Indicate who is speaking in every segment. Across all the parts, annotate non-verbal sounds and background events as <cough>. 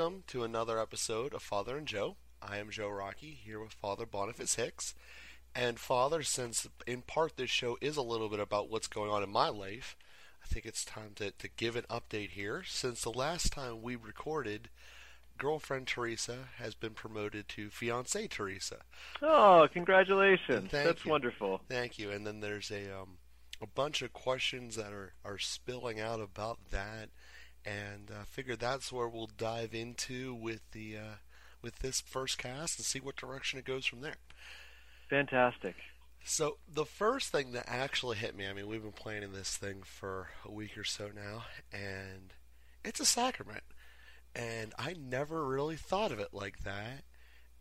Speaker 1: welcome to another episode of Father and Joe. I am Joe Rockey here with Father Boniface Hicks. And Father, since in part this show is a little bit about what's going on in my life, I think it's time to, to give an update here. Since the last time we recorded, girlfriend Teresa has been promoted to fiance Teresa.
Speaker 2: Oh, congratulations!
Speaker 1: Thank
Speaker 2: That's
Speaker 1: you.
Speaker 2: wonderful.
Speaker 1: Thank you. And then there's a um, a bunch of questions that are, are spilling out about that, and I uh, figured that's where we'll dive into with the uh, with this first cast and see what direction it goes from there.
Speaker 2: Fantastic.
Speaker 1: So the first thing that actually hit me, I mean, we've been planning this thing for a week or so now, and it's a sacrament. And I never really thought of it like that.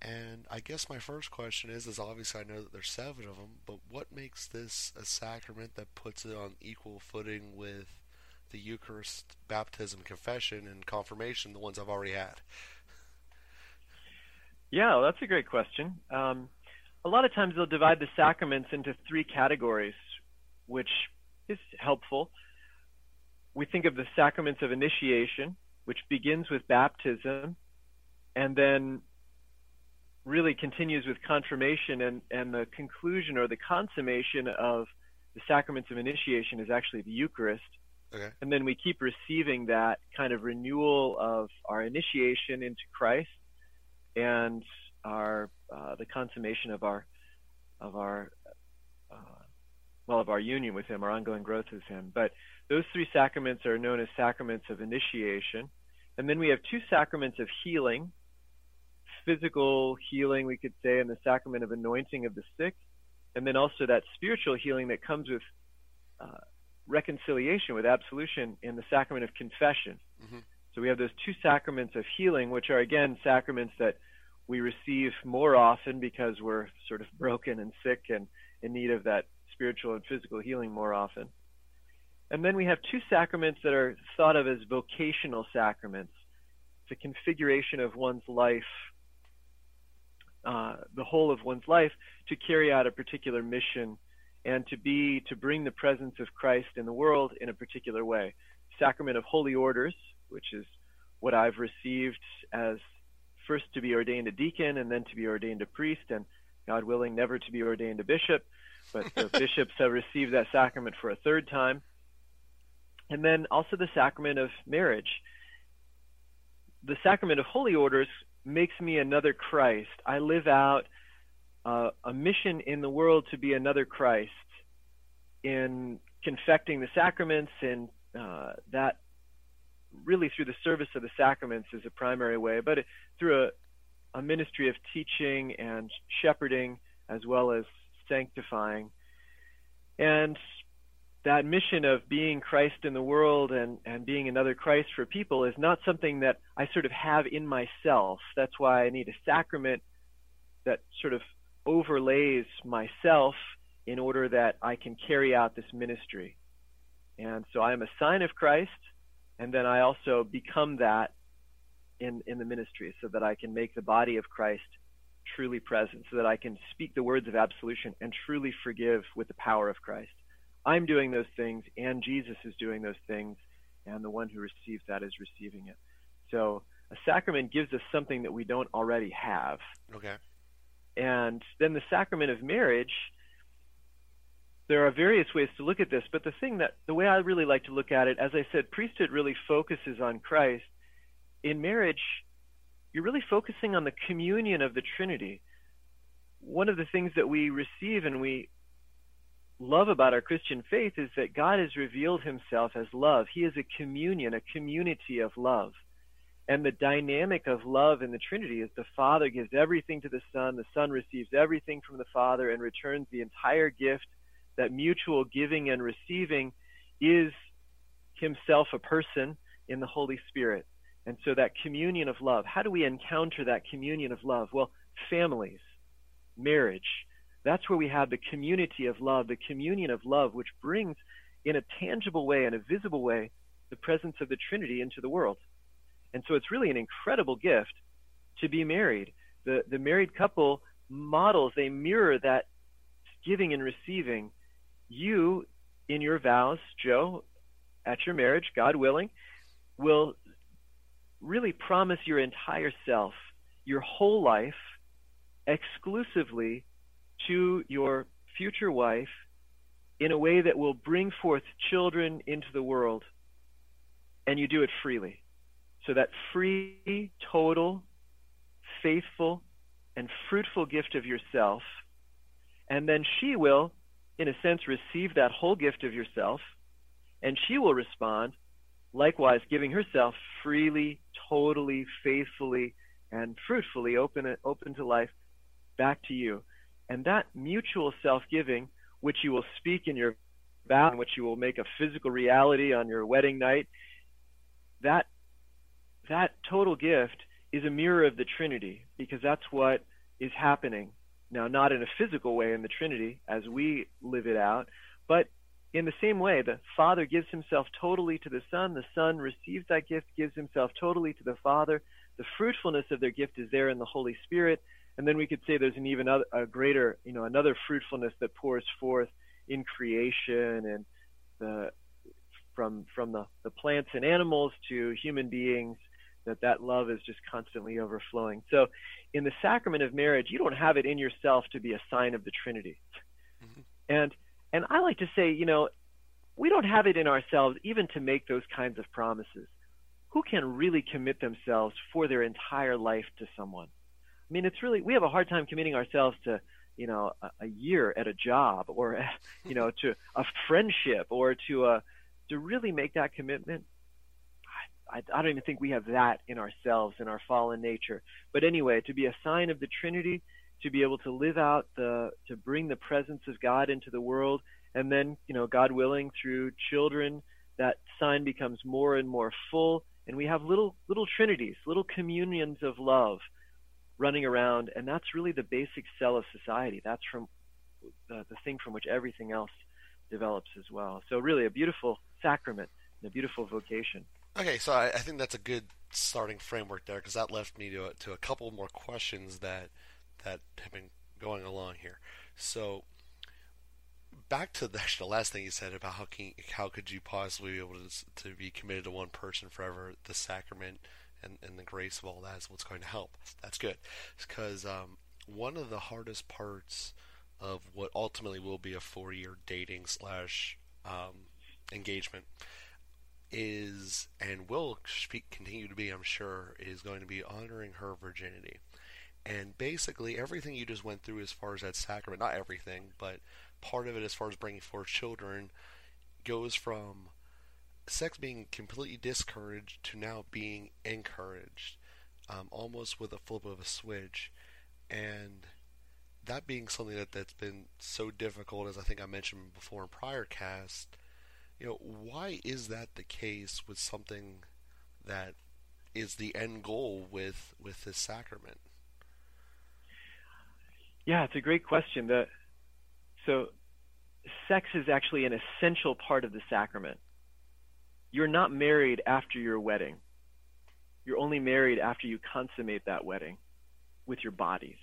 Speaker 1: And I guess my first question is, is obviously I know that there's seven of them, but what makes this a sacrament that puts it on equal footing with the Eucharist, baptism, confession, and confirmation, the ones I've already had?
Speaker 2: Yeah, that's a great question. Um, a lot of times they'll divide the sacraments into three categories, which is helpful. We think of the sacraments of initiation, which begins with baptism and then really continues with confirmation and, and the conclusion or the consummation of the sacraments of initiation is actually the Eucharist.
Speaker 1: Okay.
Speaker 2: And then we keep receiving that kind of renewal of our initiation into Christ and our uh, the consummation of our of our uh, well of our union with Him, our ongoing growth with Him. But those three sacraments are known as sacraments of initiation, and then we have two sacraments of healing, physical healing, we could say, and the sacrament of anointing of the sick, and then also that spiritual healing that comes with uh, reconciliation, with absolution, in the sacrament of confession.
Speaker 1: Mm-hmm.
Speaker 2: So we have those two sacraments of healing, which are again sacraments that we receive more often because we're sort of broken and sick and in need of that spiritual and physical healing more often. And then we have two sacraments that are thought of as vocational sacraments. It's a configuration of one's life, uh, the whole of one's life, to carry out a particular mission and to be to bring the presence of Christ in the world in a particular way. Sacrament of holy orders, which is what I've received as first to be ordained a deacon and then to be ordained a priest, and God willing, never to be ordained a bishop. But the <laughs> bishops have received that sacrament for a third time. And then also the sacrament of marriage. The sacrament of holy orders makes me another Christ. I live out uh, a mission in the world to be another Christ in confecting the sacraments and uh, that really through the service of the sacraments is a primary way, but through a, a ministry of teaching and shepherding as well as sanctifying. And that mission of being Christ in the world and, and being another Christ for people is not something that I sort of have in myself. That's why I need a sacrament that sort of overlays myself in order that I can carry out this ministry. And so I am a sign of Christ, and then I also become that in, in the ministry so that I can make the body of Christ truly present, so that I can speak the words of absolution and truly forgive with the power of Christ. I'm doing those things, and Jesus is doing those things, and the one who receives that is receiving it. So a sacrament gives us something that we don't already have.
Speaker 1: Okay.
Speaker 2: And then the sacrament of marriage, there are various ways to look at this, but the thing that the way I really like to look at it, as I said, priesthood really focuses on Christ. In marriage, you're really focusing on the communion of the Trinity. One of the things that we receive and we love about our Christian faith is that God has revealed himself as love. He is a communion, a community of love. And the dynamic of love in the Trinity is the Father gives everything to the Son, the Son receives everything from the Father and returns the entire gift. That mutual giving and receiving is himself a person in the Holy Spirit. And so that communion of love, how do we encounter that communion of love? Well, families, marriage, that's where we have the community of love, the communion of love, which brings in a tangible way, in a visible way, the presence of the Trinity into the world. And so it's really an incredible gift to be married. The, the married couple models, they mirror that giving and receiving. You, in your vows, Joe, at your marriage, God willing, will really promise your entire self, your whole life, exclusively to your future wife in a way that will bring forth children into the world. And you do it freely. So that free, total, faithful, and fruitful gift of yourself. And then she will, in a sense, receive that whole gift of yourself. And she will respond, likewise, giving herself freely, totally, faithfully, and fruitfully open, open to life back to you. And that mutual self giving, which you will speak in your vow, which you will make a physical reality on your wedding night, that that total gift is a mirror of the Trinity because that's what is happening. Now, not in a physical way in the Trinity as we live it out, but in the same way, the Father gives himself totally to the Son, the Son receives that gift, gives himself totally to the Father. The fruitfulness of their gift is there in the Holy Spirit, and then we could say there's an even other, a greater, you know, another fruitfulness that pours forth in creation and the from from the, the plants and animals to human beings that that love is just constantly overflowing. So in the sacrament of marriage, you don't have it in yourself to be a sign of the Trinity. Mm-hmm. And and I like to say, you know, we don't have it in ourselves even to make those kinds of promises. Who can really commit themselves for their entire life to someone? I mean, it's really we have a hard time committing ourselves to you know a, a year at a job or <laughs> you know to a friendship or to a to really make that commitment I, I don't even think we have that in ourselves in our fallen nature. But anyway, to be a sign of the Trinity, to be able to live out the, to bring the presence of God into the world, and then, you know, God willing, through children, that sign becomes more and more full, and we have little little trinities, little communions of love running around, and that's really the basic cell of society. That's from the, the thing from which everything else develops as well. So really, a beautiful sacrament and a beautiful vocation.
Speaker 1: Okay, so I, I think that's a good starting framework there because that left me to a, to a couple more questions that that have been going along here. So back to the, <laughs> actually, the last thing you said about how can, how could you possibly be able to, to be committed to one person forever? The sacrament and, and the grace of all that is what's going to help. That's good because um, one of the hardest parts of what ultimately will be a four year dating slash um, engagement is and will continue to be, I'm sure, is going to be honoring her virginity. And basically, everything you just went through as far as that sacrament, not everything, but part of it as far as bringing forth children, goes from sex being completely discouraged to now being encouraged, um, almost with a flip of a switch. And that being something that, that's been so difficult, as I think I mentioned before in prior cast, you know, why is that the case with something that is the end goal with with this sacrament?
Speaker 2: Yeah, it's a great question. The, so, sex is actually an essential part of the sacrament. You're not married after your wedding. You're only married after you consummate that wedding with your bodies.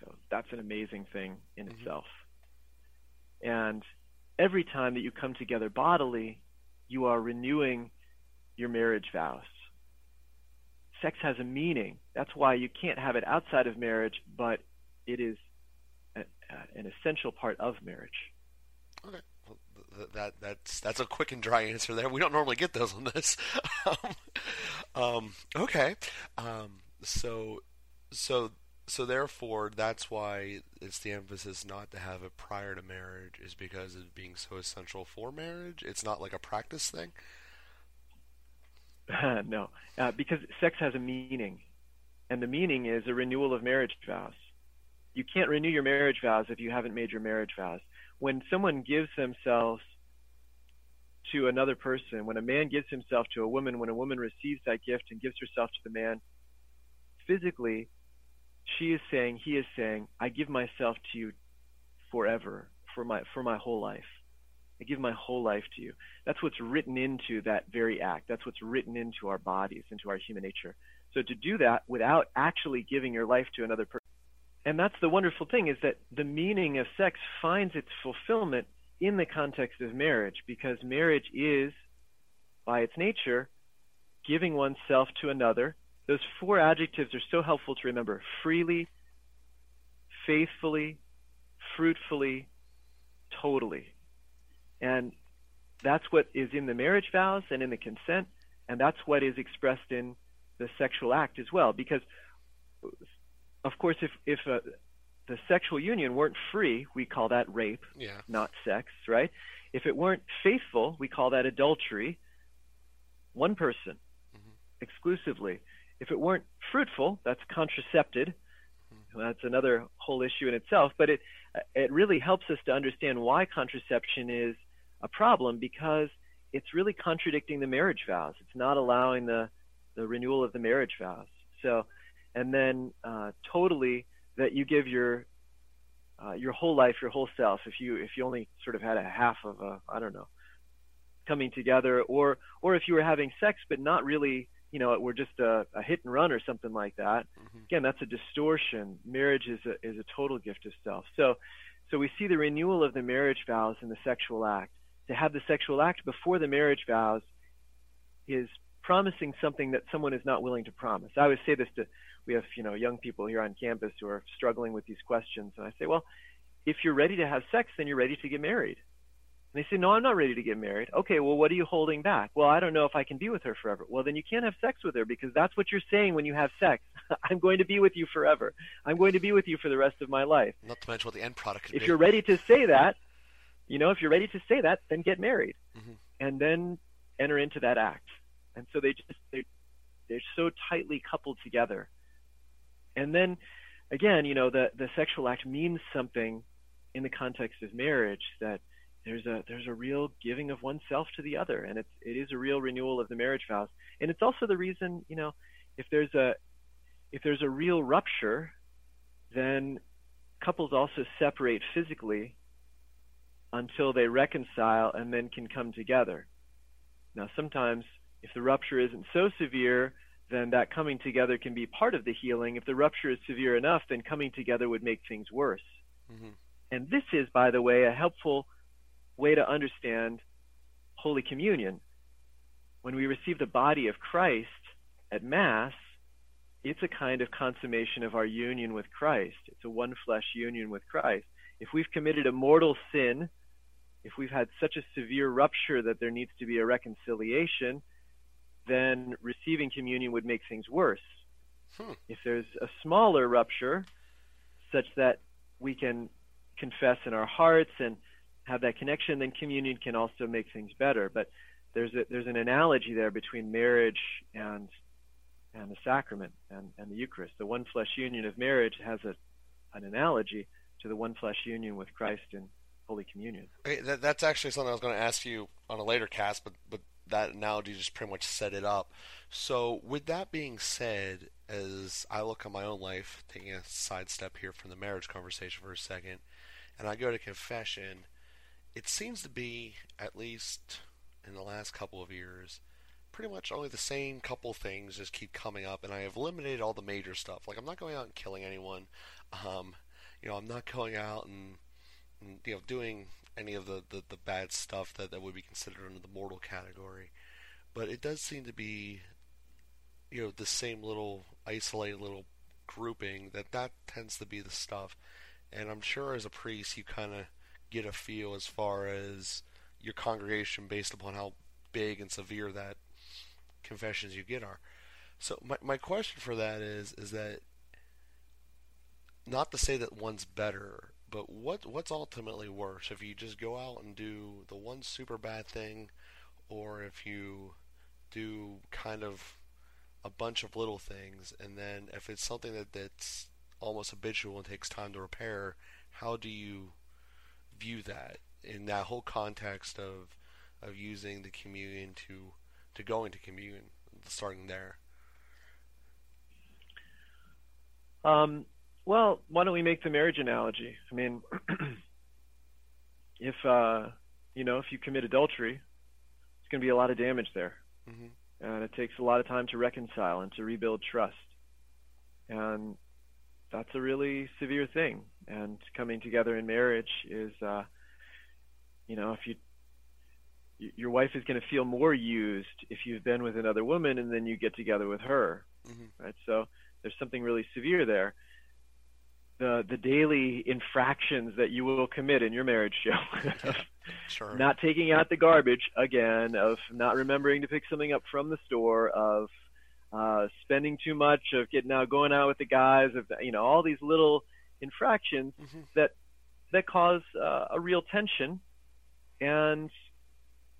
Speaker 2: So that's an amazing thing in mm-hmm. itself. And every time that you come together bodily, you are renewing your marriage vows. Sex has a meaning. That's why you can't have it outside of marriage, but it is a, an essential part of marriage.
Speaker 1: Okay. Well, that that's that's a quick and dry answer there. We don't normally get those on this. <laughs> um, um, okay. Um, so so so therefore, that's why it's the emphasis not to have it prior to marriage, is because of being so essential for marriage. It's not like a practice thing. <laughs>
Speaker 2: no, uh, because sex has a meaning, and the meaning is a renewal of marriage vows. You can't renew your marriage vows if you haven't made your marriage vows. When someone gives themselves to another person, when a man gives himself to a woman, when a woman receives that gift and gives herself to the man, physically she is saying, he is saying, I give myself to you forever, for my for my whole life. I give my whole life to you. That's what's written into that very act. That's what's written into our bodies, into our human nature. So to do that without actually giving your life to another person, and that's the wonderful thing is that the meaning of sex finds its fulfillment in the context of marriage because marriage is, by its nature, giving oneself to another. Those four adjectives are so helpful to remember freely, faithfully, fruitfully, totally. And that's what is in the marriage vows and in the consent, and that's what is expressed in the sexual act as well. Because, of course, if, if uh, the sexual union weren't free, we call that rape,
Speaker 1: Yeah.
Speaker 2: not sex, right? If it weren't faithful, we call that adultery. One person
Speaker 1: Mhm.
Speaker 2: exclusively. If it weren't fruitful, that's contracepted. That's another whole issue in itself. But it it really helps us to understand why contraception is a problem because it's really contradicting the marriage vows. It's not allowing the the renewal of the marriage vows. So, and then uh, totally that you give your uh, your whole life, your whole self. If you if you only sort of had a half of a I don't know coming together, or or if you were having sex but not really, you know, we're just a, a hit and run or something like that.
Speaker 1: Mhm.
Speaker 2: Again, that's a distortion. Marriage is a is a total gift of self. So so we see the renewal of the marriage vows in the sexual act. To have the sexual act before the marriage vows is promising something that someone is not willing to promise. I always say this to we have, you know, young people here on campus who are struggling with these questions and I say, well, if you're ready to have sex, then you're ready to get married. And they say, no, I'm not ready to get married. Okay, well, what are you holding back? Well, I don't know if I can be with her forever. Well, then you can't have sex with her because that's what you're saying when you have sex. <laughs> I'm going to be with you forever. I'm going to be with you for the rest of my life.
Speaker 1: Not to mention what the end product could
Speaker 2: If
Speaker 1: be.
Speaker 2: you're ready to say that, you know, if you're ready to say that, then get married
Speaker 1: Mhm.
Speaker 2: and then enter into that act. And so they just they they're so tightly coupled together. And then again, you know, the the sexual act means something in the context of marriage that there's a there's a real giving of oneself to the other and it's it is a real renewal of the marriage vows. And it's also the reason, you know, if there's a if there's a real rupture, then couples also separate physically until they reconcile and then can come together. Now, sometimes if the rupture isn't so severe, then that coming together can be part of the healing. If the rupture is severe enough, then coming together would make things worse.
Speaker 1: Mhm.
Speaker 2: And this is, by the way, a helpful way to understand Holy Communion. When we receive the body of Christ at Mass, it's a kind of consummation of our union with Christ. It's a one flesh union with Christ. If we've committed a mortal sin, if we've had such a severe rupture that there needs to be a reconciliation, then receiving communion would make things worse.
Speaker 1: Hmm.
Speaker 2: If there's a smaller rupture, such that we can confess in our hearts and have that connection, then communion can also make things better. But there's a, there's an analogy there between marriage and and the sacrament and, and the Eucharist. The one flesh union of marriage has a an analogy to the one flesh union with Christ in Holy Communion.
Speaker 1: Okay, that, that's actually something I was going to ask you on a later cast, but but that analogy just pretty much set it up. So, with that being said, as I look at my own life, taking a sidestep here from the marriage conversation for a second, and I go to confession, it seems to be, at least in the last couple of years, pretty much only the same couple things just keep coming up, and I have eliminated all the major stuff. Like, I'm not going out and killing anyone. Um, you know, I'm not going out and and, you know doing any of the, the, the bad stuff that, that would be considered under the mortal category. But it does seem to be you know the same little isolated little grouping that that tends to be the stuff. And I'm sure as a priest you kind of get a feel as far as your congregation based upon how big and severe that confessions you get are. So my my question for that is is that not to say that one's better, but what what's ultimately worse if you just go out and do the one super bad thing, or if you do kind of a bunch of little things, and then if it's something that that's almost habitual and takes time to repair, how do you view that in that whole context of of using the communion to to going to communion, starting there?
Speaker 2: Um, well, why don't we make the marriage analogy? I mean, <clears throat> if uh, you know, if you commit adultery, it's going to be a lot of damage there,
Speaker 1: hmm
Speaker 2: and it takes a lot of time to reconcile and to rebuild trust, and that's a really severe thing. And coming together in marriage is, uh, you know, if you your wife is going to feel more used if you've been with another woman and then you get together with her, mm-hmm. right? So there's something really severe there. The the daily infractions that you will commit in your marriage, Joe, <laughs>
Speaker 1: sure.
Speaker 2: not taking out the garbage again, of not remembering to pick something up from the store, of uh, spending too much, of getting out, going out with the guys, of you know all these little infractions mm-hmm. that that cause uh, a real tension and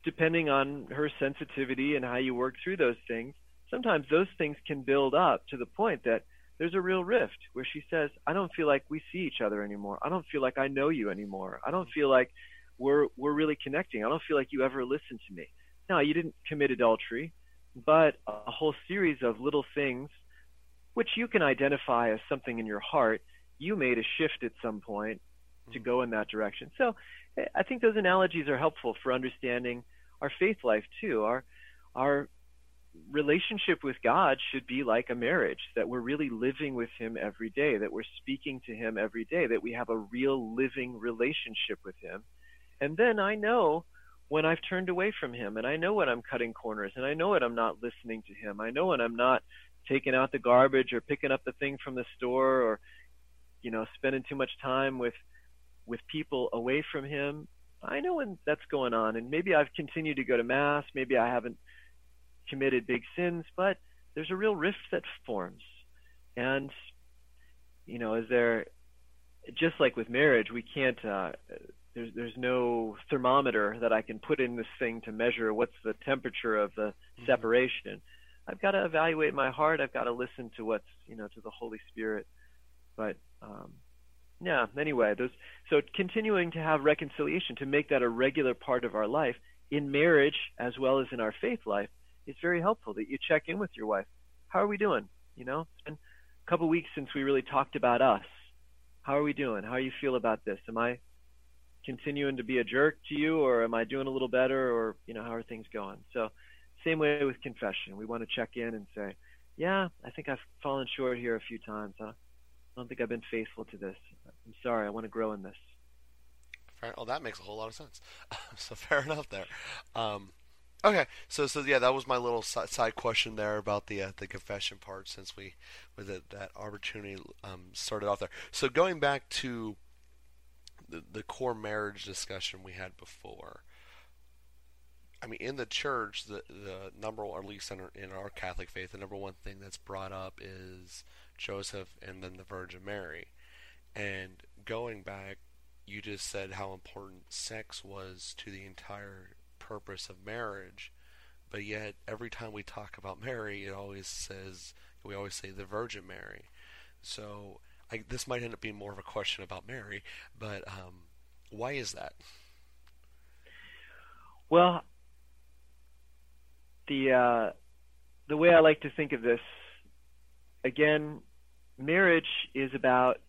Speaker 2: depending on her sensitivity and how you work through those things, sometimes those things can build up to the point that there's a real rift where she says, I don't feel like we see each other anymore. I don't feel like I know you anymore. I don't feel like we're we're really connecting. I don't feel like you ever listened to me. Now, you didn't commit adultery, but a whole series of little things which you can identify as something in your heart, you made a shift at some point to mm-hmm. go in that direction. So I think those analogies are helpful for understanding our faith life too. Our our relationship with God should be like a marriage that we're really living with him every day, that we're speaking to him every day, that we have a real living relationship with him. And then I know when I've turned away from him and I know when I'm cutting corners and I know when I'm not listening to him. I know when I'm not taking out the garbage or picking up the thing from the store or you know spending too much time with with people away from him I know when that's going on, and maybe I've continued to go to mass, maybe I haven't committed big sins, but there's a real rift that forms, and you know, is there just like with marriage, we can't. Uh, there's there's no thermometer that I can put in this thing to measure what's the temperature of the mm-hmm. separation. I've got to evaluate my heart. I've got to listen to what's you know to the Holy Spirit. But um, yeah, anyway, those so continuing to have reconciliation to make that a regular part of our life in marriage as well as in our faith life is very helpful that you check in with your wife. How are we doing? You know, it's been a couple weeks since we really talked about us. How are we doing? How do you feel about this? Am I continuing to be a jerk to you or am I doing a little better or, you know, how are things going? So, same way with confession. We want to check in and say, yeah, I think I've fallen short here a few times. Huh? I don't think I've been faithful to this. I'm sorry. I want to grow in this.
Speaker 1: Fair. Well, that makes a whole lot of sense. <laughs> so fair enough there. Um, okay. So so yeah, that was my little side question there about the uh, the confession part since we with it, that opportunity um, started off there. So going back to the the core marriage discussion we had before. I mean, in the church, the the number or at least in our, in our Catholic faith, the number one thing that's brought up is Joseph and then the Virgin Mary. And going back, you just said how important sex was to the entire purpose of marriage. But yet, every time we talk about Mary, it always says, we always say the Virgin Mary. So, I, this might end up being more of a question about Mary, but um, why is that?
Speaker 2: Well, the uh, the way I like to think of this again, marriage is about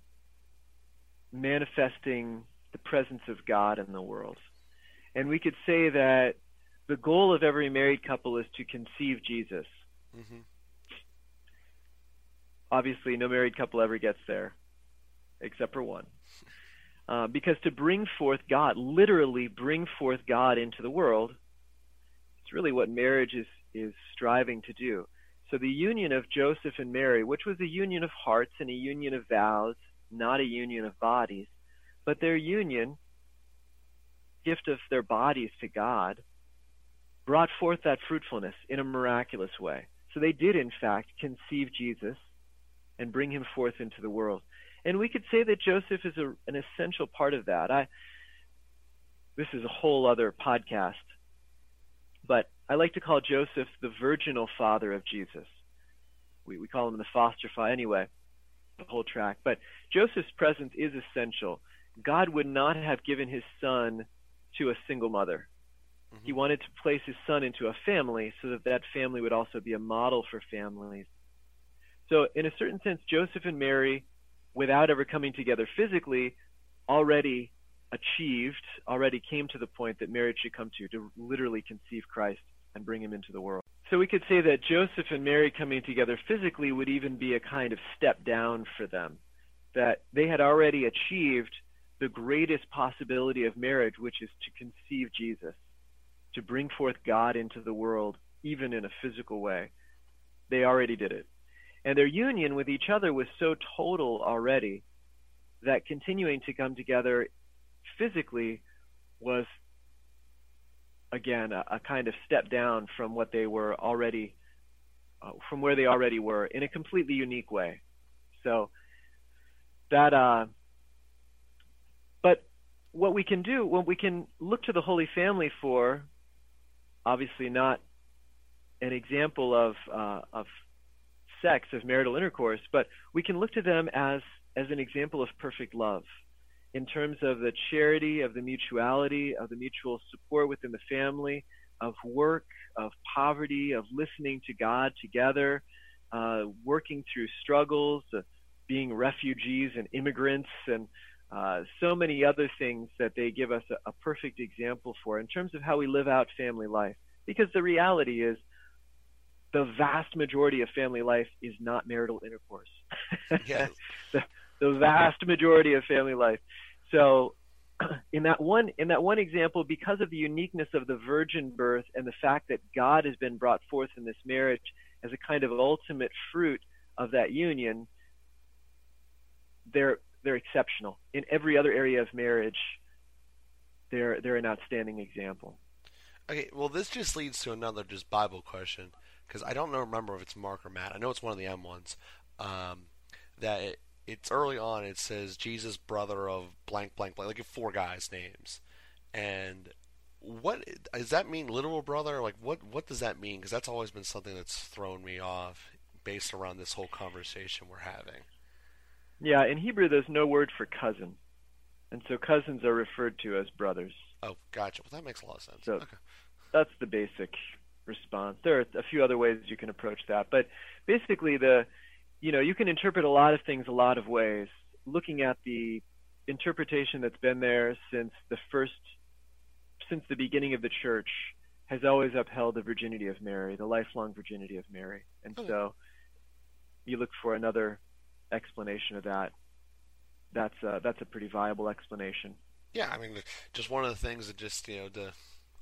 Speaker 2: manifesting the presence of God in the world. And we could say that the goal of every married couple is to conceive Jesus. Mm-hmm. Obviously, no married couple ever gets there, except for one. Uh, because to bring forth God, literally bring forth God into the world, it's really what marriage is, is striving to do. So the union of Joseph and Mary, which was a union of hearts and a union of vows, not a union of bodies, but their union, gift of their bodies to God, brought forth that fruitfulness in a miraculous way. So they did, in fact, conceive Jesus and bring him forth into the world. And we could say that Joseph is a, an essential part of that. I, this is a whole other podcast, I like to call Joseph the virginal father of Jesus. We, we call him the foster father anyway, the whole track. But Joseph's presence is essential. God would not have given his son to a single mother. Mm-hmm. He wanted to place his son into a family so that that family would also be a model for families. So, in a certain sense, Joseph and Mary, without ever coming together physically, already achieved, already came to the point that marriage should come to, to literally conceive Christ and bring him into the world. So we could say that Joseph and Mary coming together physically would even be a kind of step down for them, that they had already achieved the greatest possibility of marriage, which is to conceive Jesus, to bring forth God into the world, even in a physical way. They already did it. And their union with each other was so total already that continuing to come together physically was, again, a, a kind of step down from what they were already, uh, from where they already were in a completely unique way. So that, uh, but what we can do, what we can look to the Holy Family for, obviously not an example of uh, of sex, of marital intercourse, but we can look to them as as an example of perfect love in terms of the charity, of the mutuality, of the mutual support within the family, of work, of poverty, of listening to God together, uh, working through struggles, uh, being refugees and immigrants, and uh, so many other things that they give us a, a perfect example for in terms of how we live out family life. Because the reality is, the vast majority of family life is not marital intercourse. <laughs>
Speaker 1: Yes.
Speaker 2: the, the vast majority of family life. So <clears throat> in that one in that one example, because of the uniqueness of the virgin birth and the fact that God has been brought forth in this marriage as a kind of ultimate fruit of that union, they're they're exceptional. In every other area of marriage, they're they're an outstanding example.
Speaker 1: Okay, well, this just leads to another just Bible question because I don't know, remember if it's Mark or Matt. I know it's one of the M ones. Um, that it, it's early on. It says Jesus, brother of blank, blank, blank, like four guys' names, and what does that mean? Literal brother? Like what? What does that mean? Because that's always been something that's thrown me off, based around this whole conversation we're having.
Speaker 2: Yeah, in Hebrew, there's no word for cousin, and so cousins are referred to as brothers.
Speaker 1: Oh, gotcha. Well, that makes a lot of sense.
Speaker 2: So
Speaker 1: okay.
Speaker 2: that's the basic response. There are a few other ways you can approach that, but basically, the you know you can interpret a lot of things a lot of ways. Looking at the interpretation that's been there since the first, since the beginning of the church, has always upheld the virginity of Mary, the lifelong virginity of Mary, and
Speaker 1: Okay.
Speaker 2: so you look for another explanation of that. That's a, that's a pretty viable explanation.
Speaker 1: Yeah, I mean, just one of the things that just you know to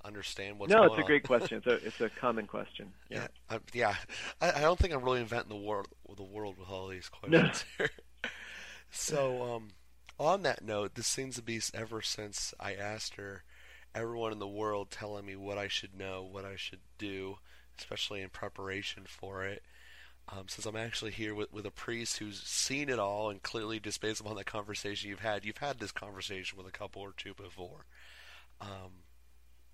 Speaker 1: understand what's
Speaker 2: no, it's a
Speaker 1: on.
Speaker 2: great question. It's a it's a common question. <laughs>
Speaker 1: Yeah, I, yeah. I, I don't think I'm really inventing the world the world with all these questions here. <laughs> so, um, on that note, this seems to be ever since I asked her, everyone in the world telling me what I should know, what I should do, especially in preparation for it. Um, since I'm actually here with, with a priest who's seen it all, and clearly, just based upon the conversation you've had, you've had this conversation with a couple or two before. Um,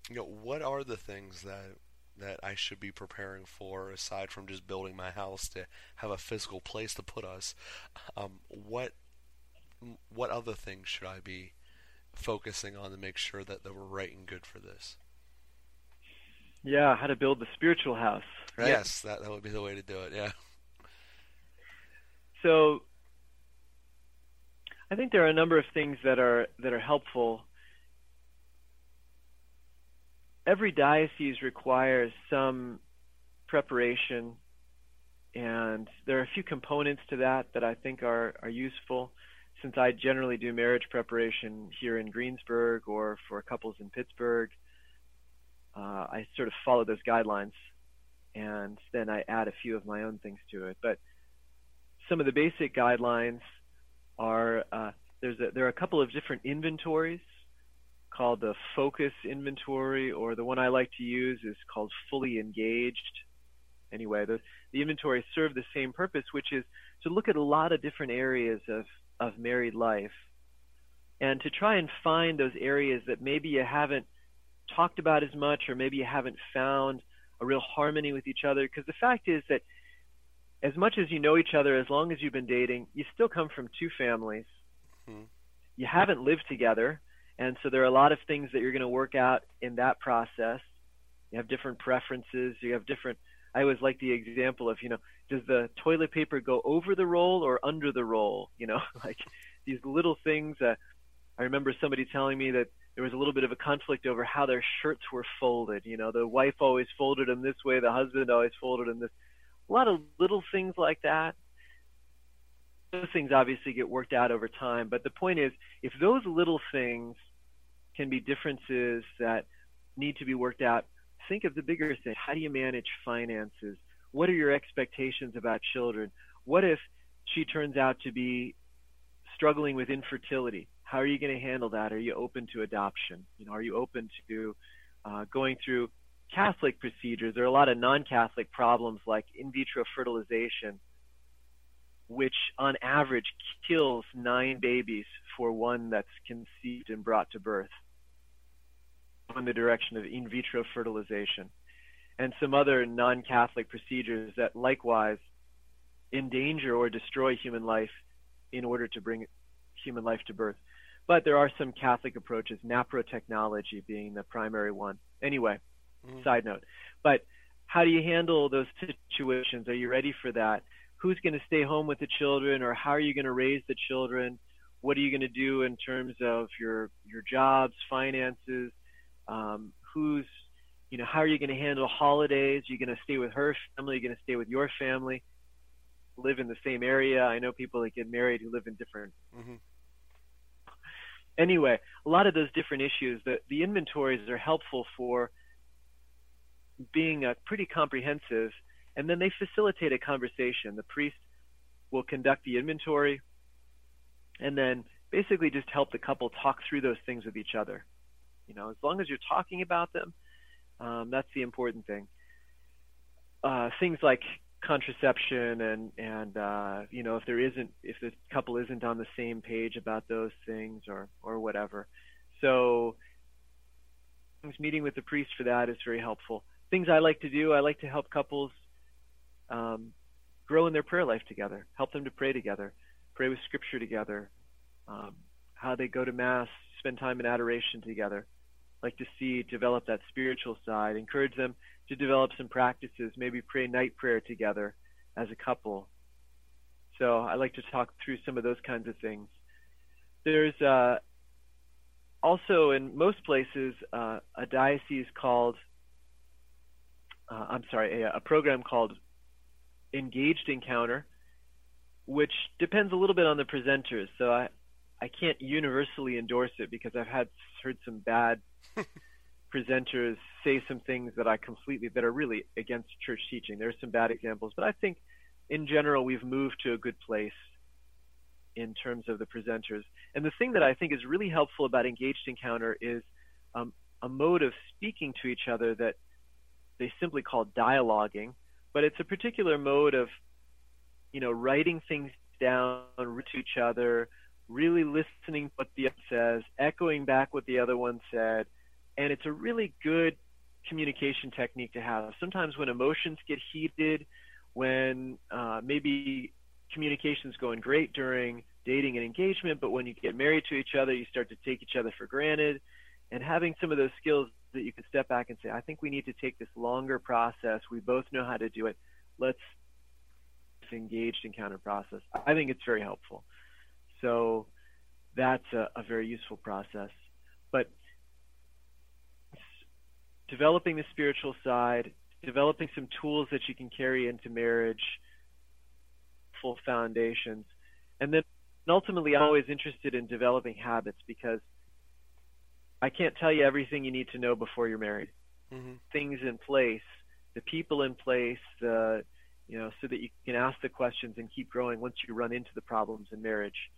Speaker 1: you know, what are the things that that I should be preparing for aside from just building my house to have a physical place to put us? Um, what what other things should I be focusing on to make sure that, that we're right and good for this?
Speaker 2: Yeah, how to build the spiritual house, right?
Speaker 1: Yes, that that would be the way to do it. Yeah.
Speaker 2: So I think there are a number of things that are that are helpful. Every diocese requires some preparation and there are a few components to that that I think are, are useful. Since I generally do marriage preparation here in Greensburg or for couples in Pittsburgh, uh, I sort of follow those guidelines and then I add a few of my own things to it. But some of the basic guidelines are uh, there's a, there are a couple of different inventories called the FOCCUS inventory, or the one I like to use is called fully engaged. Anyway, the, the inventories serve the same purpose, which is to look at a lot of different areas of, of married life and to try and find those areas that maybe you haven't talked about as much or maybe you haven't found a real harmony with each other. Because the fact is that as much as you know each other, as long as you've been dating, you still come from two families.
Speaker 1: Hmm.
Speaker 2: You haven't lived together, and so there are a lot of things that you're going to work out in that process. You have different preferences. You have different. I always like the example of, you know, does the toilet paper go over the roll or under the roll? You know, <laughs> like these little things. Uh, I remember somebody telling me that there was a little bit of a conflict over how their shirts were folded. You know, the wife always folded them this way, the husband always folded them this. A lot of little things like that. Those things obviously get worked out over time, but the point is, if those little things can be differences that need to be worked out, think of the bigger thing. How do you manage finances? What are your expectations about children? What if she turns out to be struggling with infertility? How are you going to handle that? Are you open to adoption? You know, are you open to uh, going through Catholic procedures? There are a lot of non-Catholic problems like in vitro fertilization, which on average kills nine babies for one that's conceived and brought to birth in the direction of in vitro fertilization and some other non-Catholic procedures that likewise endanger or destroy human life in order to bring human life to birth. But there are some Catholic approaches, naprotechnology being the primary one. Anyway, mm. side note. But how do you handle those situations? Are you ready for that? Who's going to stay home with the children, or how are you going to raise the children? What are you going to do in terms of your your jobs, finances? Um, who's you know how are you going to handle holidays? Are you going to stay with her family? Are you going to stay with your family? Live in the same area? I know people that get married who live in different. Mm-hmm. Anyway, a lot of those different issues. The the inventories are helpful for being uh, pretty comprehensive, and then they facilitate a conversation. The priest will conduct the inventory, and then basically just help the couple talk through those things with each other. You know, as long as you're talking about them, um, that's the important thing. Uh, things like contraception and and uh, you know if there isn't if the couple isn't on the same page about those things or or whatever. So meeting with the priest for that is very helpful. Things I like to do, I like to help couples um, grow in their prayer life together, help them to pray together, pray with scripture together, um, how they go to mass, spend time in adoration together like to see develop that spiritual side. Encourage them to develop some practices, maybe pray night prayer together as a couple. So I like to talk through some of those kinds of things. There's uh, also in most places uh, a diocese called, uh, I'm sorry, a, a program called Engaged Encounter, which depends a little bit on the presenters. So I, I can't universally endorse it because I've had heard some bad <laughs> presenters say some things that I completely that are really against church teaching. There are some bad examples, but I think in general we've moved to a good place in terms of the presenters. And the thing that I think is really helpful about engaged encounter is um, a mode of speaking to each other that they simply call dialoguing, but it's a particular mode of you know writing things down to each other, really listening to what the other says, echoing back what the other one said, and it's a really good communication technique to have. Sometimes when emotions get heated, when uh, maybe communication's going great during dating and engagement, but when you get married to each other, you start to take each other for granted. And having some of those skills that you can step back and say, I think we need to take this longer process. We both know how to do it. Let's engaged encounter process. I think it's very helpful. So that's a, a very useful process. But developing the spiritual side, developing some tools that you can carry into marriage, full foundations, and then ultimately I'm always interested in developing habits because I can't tell you everything you need to know before you're married. Mm-hmm. Things in place, the people in place, the you know, so that you can ask the questions and keep growing once you run into the problems in marriage.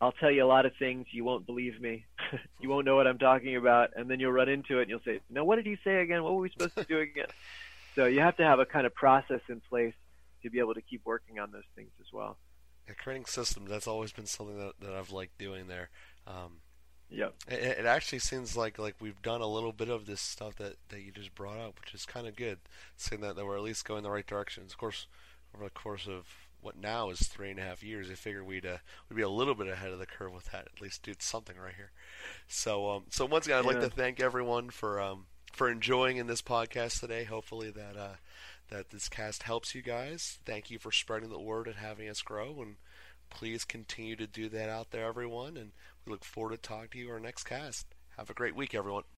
Speaker 2: I'll tell you a lot of things you won't believe me. <laughs> you won't know what I'm talking about, and then you'll run into it and you'll say, "No, what did he say again? What were we supposed to do again?" <laughs> so you have to have a kind of process in place to be able to keep working on those things as well.
Speaker 1: Yeah, creating systems that's always been something that, that I've liked doing there. Um,
Speaker 2: yeah,
Speaker 1: it, it, actually seems like like we've done a little bit of this stuff that, that you just brought up, which is kind of good, saying that, that we're at least going the right direction. Of course, over the course of what now is three and a half years. I figure we'd uh, we'd be a little bit ahead of the curve with that. At least do something right here. So um, so once again, I'd yeah. like to thank everyone for um, for enjoying in this podcast today. Hopefully that uh, that this cast helps you guys. Thank you for spreading the word and having us grow. And please continue to do that out there, everyone. And we look forward to talking to you our next cast. Have a great week, everyone.